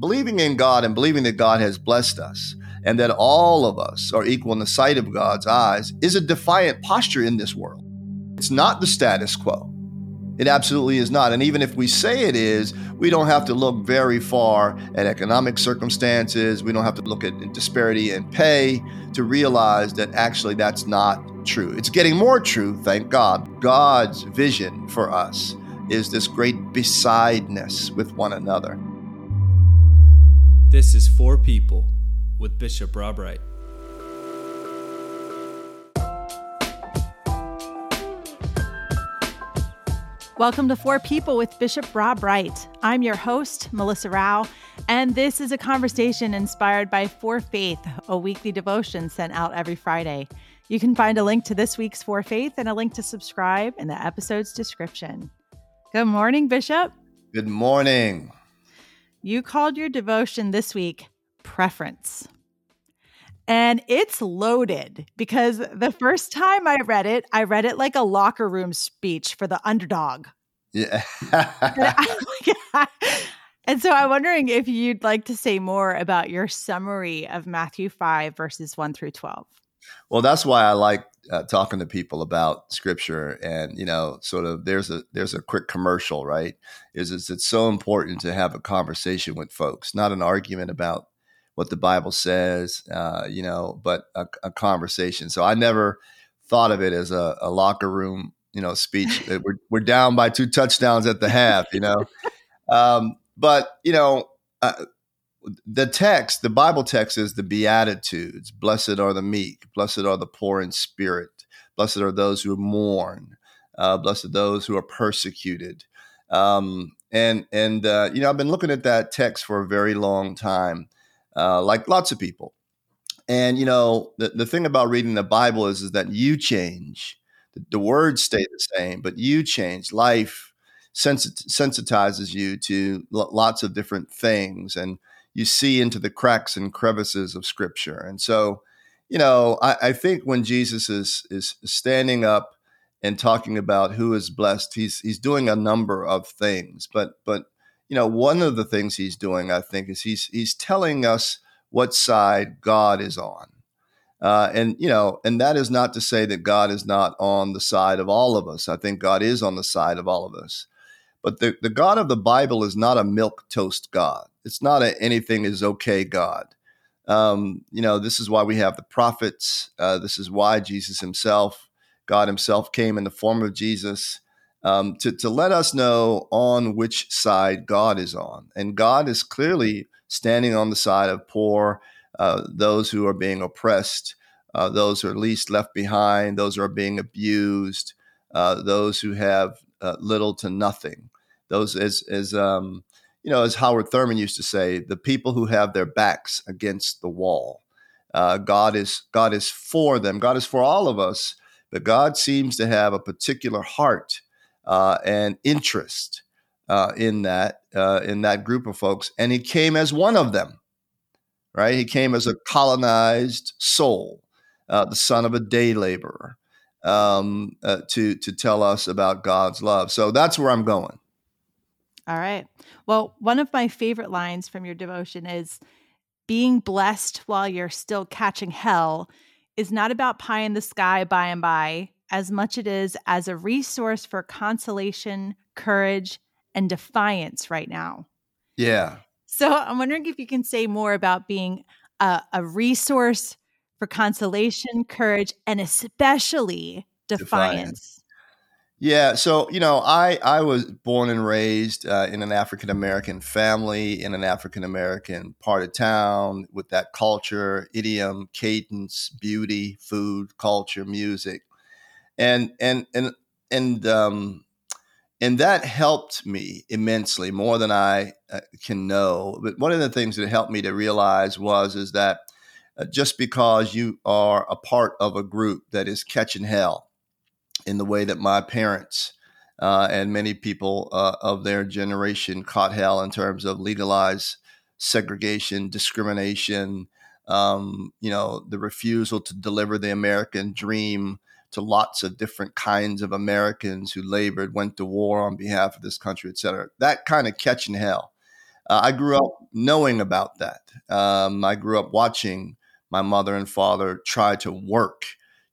believing in God and believing that God has blessed us and that all of us are equal in the sight of God's eyes is a defiant posture in this world. It's not the status quo. It absolutely is not. And even if we say it is, we don't have to look very far at economic circumstances. We don't have to look at disparity in pay to realize that actually that's not true. It's getting more true, thank God. God's vision for us is this great besideness with one another. This is For People with Bishop Rob Wright. Welcome to For People with Bishop Rob Wright. I'm your host, Melissa Rao, and this is a conversation inspired by For Faith, a weekly devotion sent out every Friday. You can find a link to this week's For Faith and a link to subscribe in the episode's description. Good morning, Bishop. Good morning. You called your devotion this week Preference. And it's loaded because the first time I read it, I read it like a locker room speech for the underdog. Yeah. and so I'm wondering if you'd like to say more about your summary of Matthew 5, verses 1 through 12. Well, that's why I like uh, talking to people about scripture and you know sort of there's a there's a quick commercial right is, is it's so important to have a conversation with folks not an argument about what the Bible says, uh, you know, but a, a, conversation. So I never thought of it as a, a locker room, you know, speech. we're, we're down by two touchdowns at the half, you know. Um, but, you know, uh, the text, the Bible text is the Beatitudes. Blessed are the meek, blessed are the poor in spirit, blessed are those who mourn, uh, blessed are those who are persecuted. Um, and and uh, you know, I've been looking at that text for a very long time, uh, like lots of people. And you know, the, the thing about reading the Bible is, is that you change. The, the words stay the same, but you change. Life sensitizes you to lots of different things, and you see into the cracks and crevices of Scripture. And so, you know, I, I think when Jesus is is standing up and talking about who is blessed, he's he's doing a number of things, but but you know, one of the things he's doing, I think, is he's he's telling us what side God is on. Uh, and you know, and that is not to say that God is not on the side of all of us. I think God is on the side of all of us. But the, the God of the Bible is not a milk toast God. It's not a anything is okay God. Um, you know, this is why we have the prophets. Uh, this is why Jesus Himself, God Himself, came in the form of Jesus um, to, to let us know on which side God is on. And God is clearly standing on the side of poor, uh, those who are being oppressed, uh, those who are least left behind, those who are being abused, uh, those who have uh, little to nothing. Those, as, as um, you know, as Howard Thurman used to say, the people who have their backs against the wall. Uh, God is God is for them. God is for all of us, but God seems to have a particular heart uh, and interest uh, in that uh, in that group of folks, and he came as one of them. Right, he came as a colonized soul, uh, the son of a day laborer, um, uh, to to tell us about God's love. So that's where I'm going. All right. Well, one of my favorite lines from your devotion is being blessed while you're still catching hell is not about pie in the sky by and by as much it is as a resource for consolation, courage, and defiance right now. Yeah. So I'm wondering if you can say more about being a, a resource for consolation, courage, and especially defiance. defiance. Yeah, so you know, I I was born and raised uh, in an African American family in an African American part of town with that culture, idiom, cadence, beauty, food, culture, music and and and and um, and that helped me immensely more than I uh, can know. But one of the things that helped me to realize was is that just because you are a part of a group that is catching hell in the way that my parents uh, and many people uh, of their generation caught hell in terms of legalized segregation, discrimination, um, you know, the refusal to deliver the American dream to lots of different kinds of Americans who labored, went to war on behalf of this country, et cetera. That kind of catching hell. Uh, I grew up knowing about that. Um, I grew up watching my mother and father tried to work,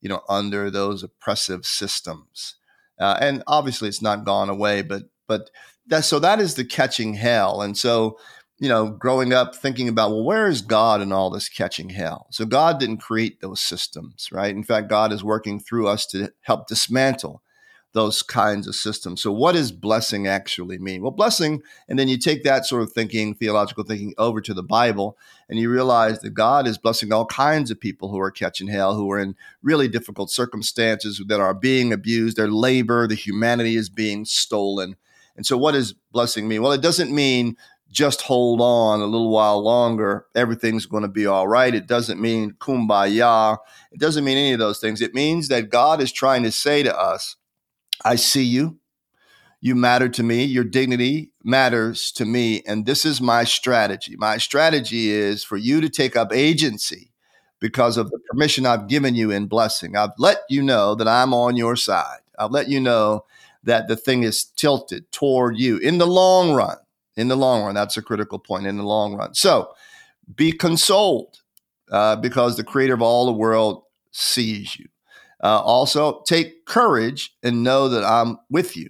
you know, under those oppressive systems. Uh, and obviously, it's not gone away, but but that so that is the catching hell. And so, you know, growing up thinking about well, where is God in all this catching hell? So God didn't create those systems, right? In fact, God is working through us to help dismantle those kinds of systems. So, what does blessing actually mean? Well, blessing, and then you take that sort of thinking, theological thinking, over to the Bible, and you realize that God is blessing all kinds of people who are catching hell, who are in really difficult circumstances, that are being abused, their labor, the humanity is being stolen. And so, what does blessing mean? Well, it doesn't mean just hold on a little while longer, everything's going to be all right. It doesn't mean kumbaya. It doesn't mean any of those things. It means that God is trying to say to us, I see you. You matter to me. Your dignity matters to me. And this is my strategy. My strategy is for you to take up agency because of the permission I've given you in blessing. I've let you know that I'm on your side. I've let you know that the thing is tilted toward you in the long run. In the long run, that's a critical point in the long run. So be consoled uh, because the creator of all the world sees you. Uh, also, take courage and know that I'm with you.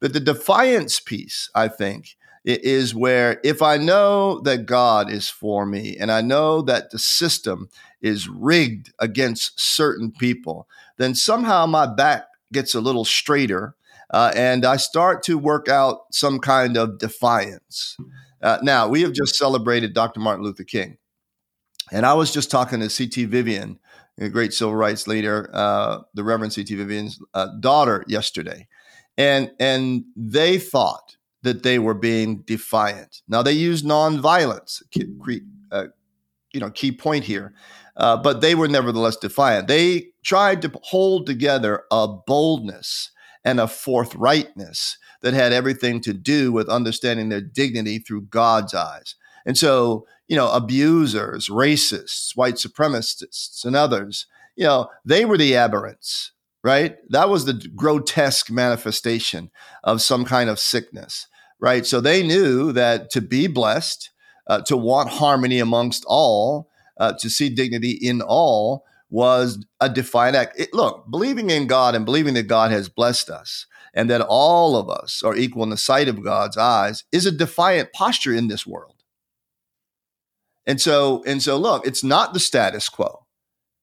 But the defiance piece, I think, is where if I know that God is for me and I know that the system is rigged against certain people, then somehow my back gets a little straighter uh, and I start to work out some kind of defiance. Uh, now, we have just celebrated Dr. Martin Luther King. And I was just talking to C.T. Vivian a great civil rights leader, uh, the Reverend C.T. Vivian's uh, daughter, yesterday, and and they thought that they were being defiant. Now they used nonviolence, uh, you know, key point here, uh, but they were nevertheless defiant. They tried to hold together a boldness and a forthrightness that had everything to do with understanding their dignity through God's eyes. And so you know, abusers, racists, white supremacists, and others, you know, they were the aberrants, right? That was the grotesque manifestation of some kind of sickness, right? So they knew that to be blessed, uh, to want harmony amongst all, uh, to see dignity in all was a defiant act. It, look, believing in God and believing that God has blessed us and that all of us are equal in the sight of God's eyes is a defiant posture in this world. And so, and so look, it's not the status quo.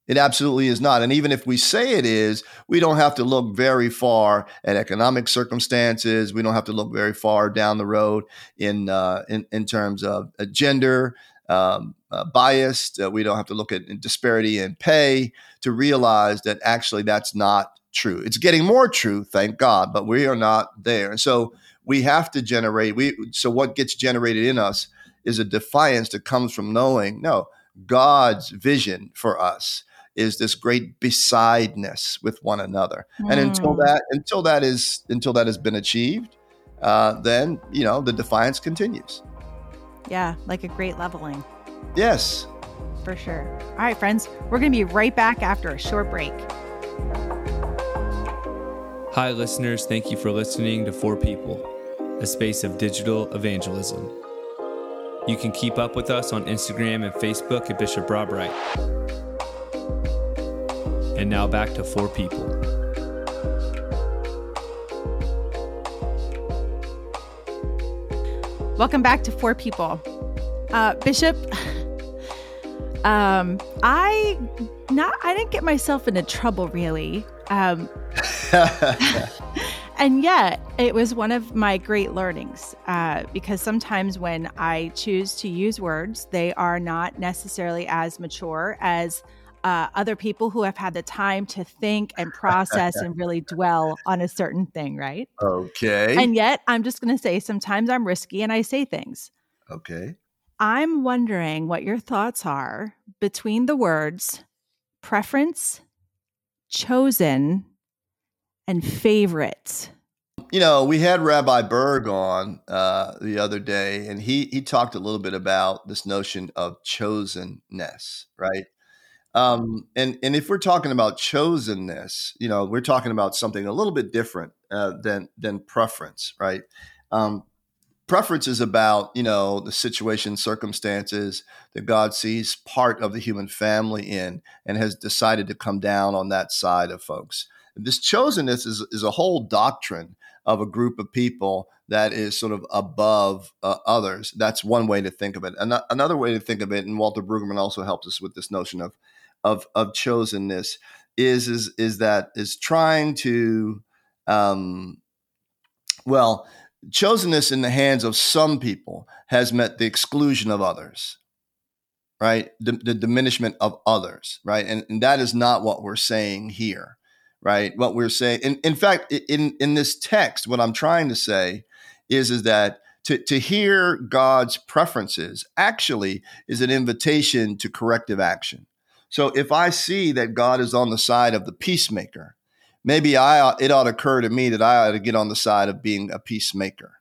It absolutely is not. And even if we say it is, we don't have to look very far at economic circumstances. We don't have to look very far down the road in uh, in, in terms of uh, gender um, uh. Uh, we don't have to look at disparity in pay to realize that actually that's not true. It's getting more true, thank God, but we are not there. And so we have to generate. We so what gets generated in us is a defiance that comes from knowing no, God's vision for us is this great besideness with one another. Mm. And until hmm. that until that is until that has been achieved, uh, then you know the defiance continues. Yeah, like a great leveling. Yes. For sure. All right, friends, we're going to be right back after a short break. Hi, listeners. Thank you for listening to For People, a space of digital evangelism. You can keep up with us on Instagram and Facebook at Bishop Rob Wright. And now back to For People. Welcome back to For People. Uh, Bishop, um, I not I didn't get myself into trouble really. Um, and yet, it was one of my great learnings uh, because sometimes when I choose to use words, they are not necessarily as mature as uh, other people who have had the time to think and process and really dwell on a certain thing, right? Okay. And yet, I'm just going to say sometimes I'm risky and I say things. Okay. I'm wondering what your thoughts are between the words preference, chosen, and favorites? You know, we had Rabbi Berg on uh, the other day, and he he talked a little bit about this notion of chosenness, right? Um, and and if we're talking about chosenness, you know, we're talking about something a little bit different uh, than than preference, right? Um, preference is about you know the situation circumstances that god sees part of the human family in and has decided to come down on that side of folks this chosenness is, is a whole doctrine of a group of people that is sort of above uh, others. That's one way to think of it. An- another way to think of it and walter brueggemann also helps us with this notion of of of chosenness is is is that is trying to um well chosenness in the hands of some people has meant the exclusion of others right? The, the diminishment of others right? And, and, that is not what we're saying here right what we're saying in, in fact in in this text what i'm trying to say is is that to, to hear god's preferences actually is an invitation to corrective action so if i see that god is on the side of the peacemaker maybe I it ought to occur to me that I ought to get on the side of being a peacemaker.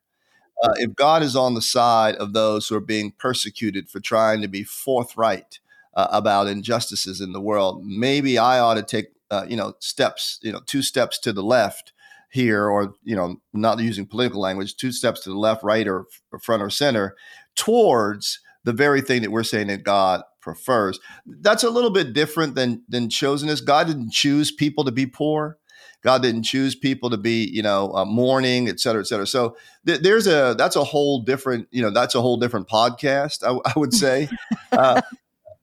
Uh, if God is on the side of those who are being persecuted for trying to be forthright uh, about injustices in the world, maybe I ought to take uh, you know steps, you know, two steps to the left here, or you know, not using political language, two steps to the left, right, or, or front or center towards the very thing that we're saying that God prefers. That's a little bit different than than chosenness. God didn't choose people to be poor. God didn't choose people to be, you know, uh, mourning, et cetera, et cetera. So th- there's a that's a whole different, you know, that's a whole different podcast. I, I would say. Uh,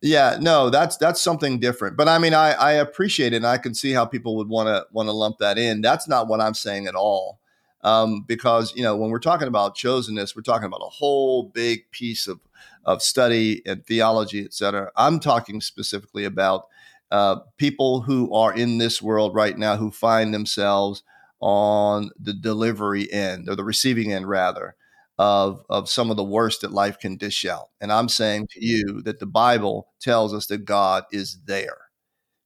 yeah, no, that's that's something different. But I mean, I, I appreciate it, and I can see how people would want to want to lump that in. That's not what I'm saying at all, um, because you know when we're talking about chosenness, we're talking about a whole big piece of of study and theology, et cetera. I'm talking specifically about uh, people who are in this world right now who find themselves on the delivery end or the receiving end rather of, of some of the worst that life can dish out. And I'm saying to you that the Bible tells us that God is there.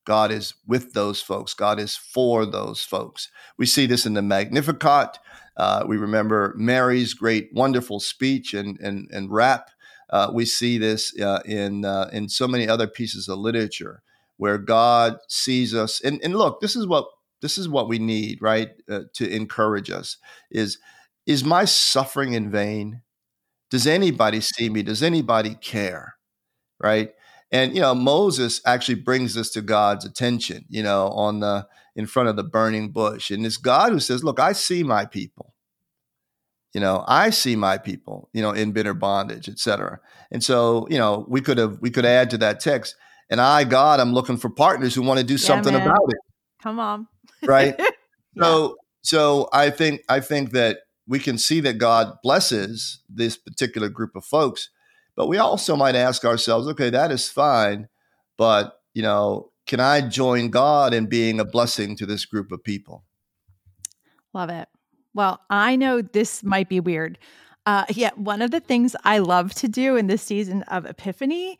God is with those folks. God is for those folks. We see this in the Magnificat. Uh, we remember Mary's great, wonderful speech and, and, and rap. Uh, we see this uh, in, uh, in so many other pieces of literature where God sees us. And, and look, this is what this is what we need, right? Uh, to encourage us is is my suffering in vain? Does anybody see me? Does anybody care? Right? And you know, Moses actually brings this to God's attention, you know, on the in front of the burning bush. And it's God who says, Look, I see my people. You know, I see my people, you know, in bitter bondage, et cetera. And so, you know, we could have we could add to that text and I, God, I'm looking for partners who want to do something about it. Come on. Right. yeah. So, so I think, I think that we can see that God blesses this particular group of folks, but we also might ask ourselves, okay, that is fine, but you know, can I join God in being a blessing to this group of people? Love it. Well, I know this might be weird. Uh, yeah, one of the things I love to do in this season of Epiphany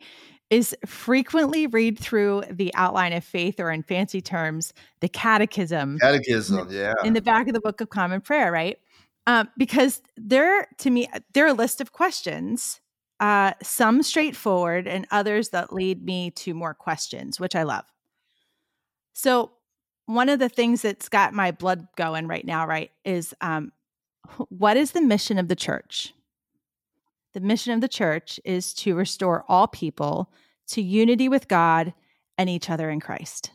is frequently read through the outline of faith or in fancy terms the catechism catechism yeah in the back of the book of common prayer right um, because they're to me they're a list of questions uh, some straightforward and others that lead me to more questions which i love so one of the things that's got my blood going right now right is um, what is the mission of the church the mission of the church is to restore all people to unity with God and each other in Christ.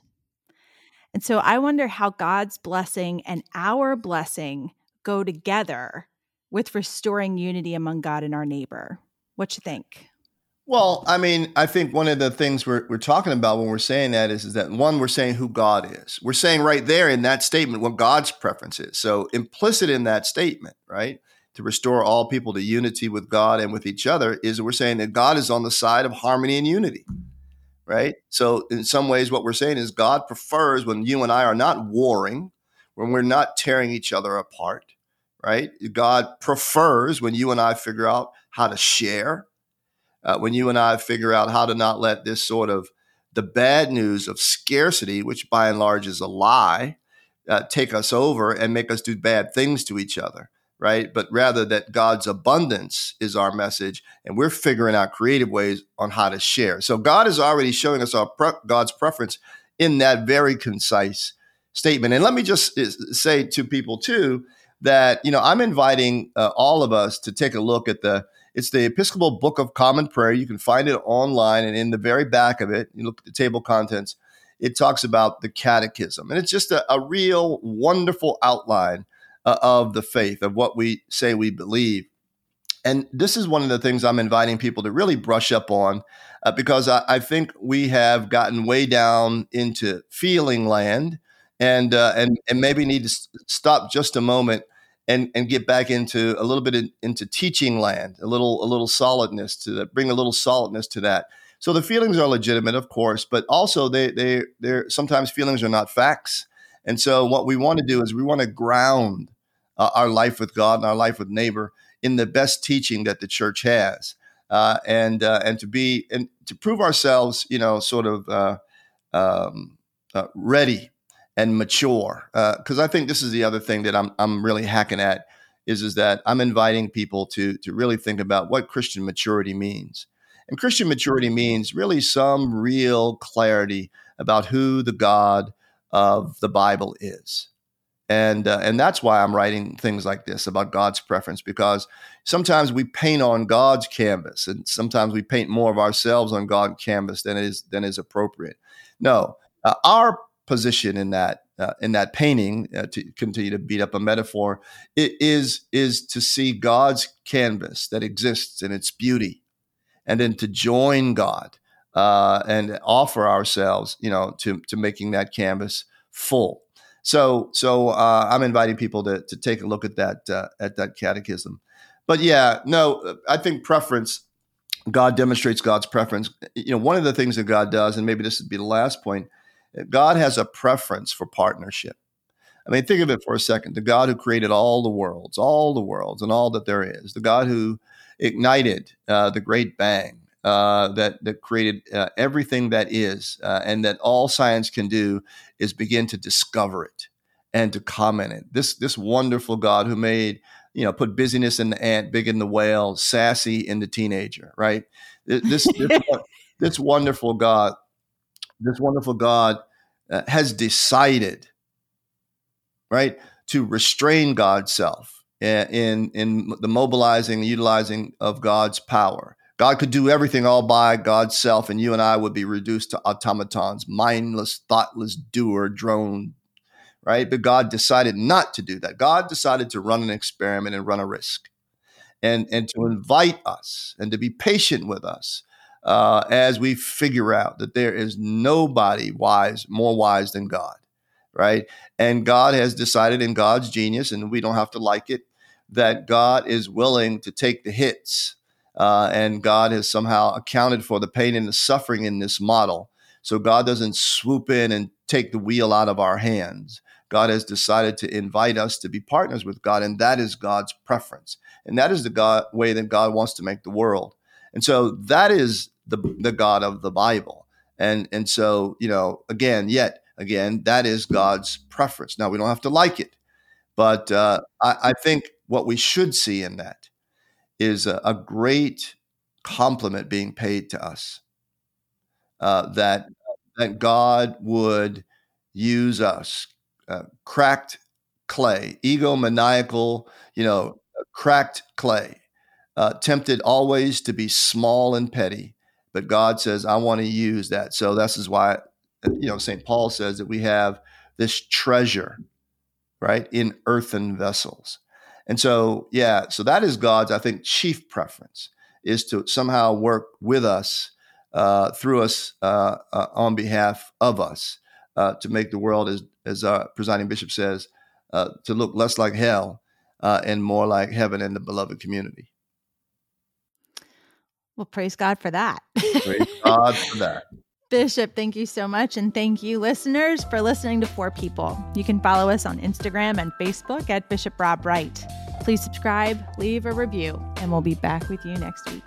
And so I wonder how God's blessing and our blessing go together with restoring unity among God and our neighbor. What you think? Well, I mean, I think one of the things we're, we're talking about when we're saying that is, is that one, we're saying who God is. We're saying right there in that statement what God's preference is. So implicit in that statement, right? to restore all people to unity with God and with each other is we're saying that God is on the side of harmony and unity. Right? So, in some ways, what we're saying is God prefers when you and I are not warring, when we're not tearing each other apart, right? God prefers when you and I figure out how to share, uh, when you and I figure out how to not let this sort of the bad news of scarcity, which by and large is a lie, uh, take us over and make us do bad things to each other right? But rather that God's abundance is our message, and we're figuring out creative ways on how to share. So God is already showing us our pre- God's preference in that very concise statement. And let me just say to people too that you know I'm inviting uh, all of us to take a look at the it's the Episcopal Book of Common Prayer. You can find it online, and in the very back of it, you look at the table contents. It talks about the Catechism, and it's just a, a real wonderful outline uh, of the faith of what we say we believe. And this is one of the things I'm inviting people to really brush up on uh, because I, I, think we have gotten way down into feeling land and uh, and and maybe need to stop just a moment and and get back into a little bit in, into teaching land, a little a little solidness to that, bring a little solidness to that. So the feelings are legitimate, of course, but also they they they're sometimes feelings are not facts. And so what we want to do is we want to ground uh, our life with God and our life with neighbor in the best teaching that the church has, uh, and uh, and to be and to prove ourselves, you know, sort of uh, um, uh, ready and mature. Because uh, I think this is the other thing that I'm I'm really hacking at is is that I'm inviting people to to really think about what Christian maturity means. And Christian maturity means really some real clarity about who the God of the Bible is and uh, and that's why I'm writing things like this about God's preference because sometimes we paint on God's canvas and sometimes we paint more of ourselves on God's canvas than is than is appropriate. No, uh, our position in that uh, in that painting uh, to continue to beat up a metaphor it is is to see God's canvas that exists in its beauty, and then to join God uh, and offer ourselves, you know, to to making that canvas full so so uh, I'm inviting people to to take a look at that uh, at that catechism. But yeah, no, I think preference. God demonstrates God's preference. You know, one of the things that God does, and maybe this would be the last point, God has a preference for partnership. I mean, think of it for a second. The God who created all the worlds, all the worlds, and all that there is, the God who ignited uh, the Great Bang, uh, that that created uh, everything that is, uh, and that all science can do is begin to discover it and to comment it. This this wonderful God who made you know put busyness in the ant, big in the whale, sassy in the teenager, right? This this, this wonderful God, this wonderful God uh, has decided, right, to restrain God's self in in the mobilizing, utilizing of God's power God could do everything all by God's self, and you and I would be reduced to automatons, mindless, thoughtless doer, drone, right? But God decided not to do that. God decided to run an experiment and run a risk, and and to invite us and to be patient with us uh, as we figure out that there is nobody wise, more wise than God, right? And God has decided in God's genius, and we don't have to like it, that God is willing to take the hits uh, and God has somehow accounted for the pain and the suffering in this model. So God doesn't swoop in and take the wheel out of our hands. God has decided to invite us to be partners with God, and that is God's preference. And that is the God, way that God wants to make the world. And so that is the, the God of the Bible. And, and so, you know, again, yet again, that is God's preference. Now, we don't have to like it, but uh, I, I think what we should see in that is a, a great compliment being paid to us. Uh, that that God would use us, uh, cracked clay, egomaniacal, you know, cracked clay, uh, tempted always to be small and petty. But God says, I want to use that. So this is why, you know, St. Paul says that we have this treasure, right, in earthen vessels. And so, yeah, so that is God's, I think, chief preference is to somehow work with us, uh, through us, uh, uh, on behalf of us, uh, to make the world, as, as our presiding bishop says, uh, to look less like hell uh, and more like heaven and the beloved community. Well, praise God for that. praise God for that. Bishop, thank you so much. And thank you, listeners, for listening to For People. You can follow us on Instagram and Facebook at Bishop Rob Wright. Please subscribe, leave a review, and we'll be back with you next week.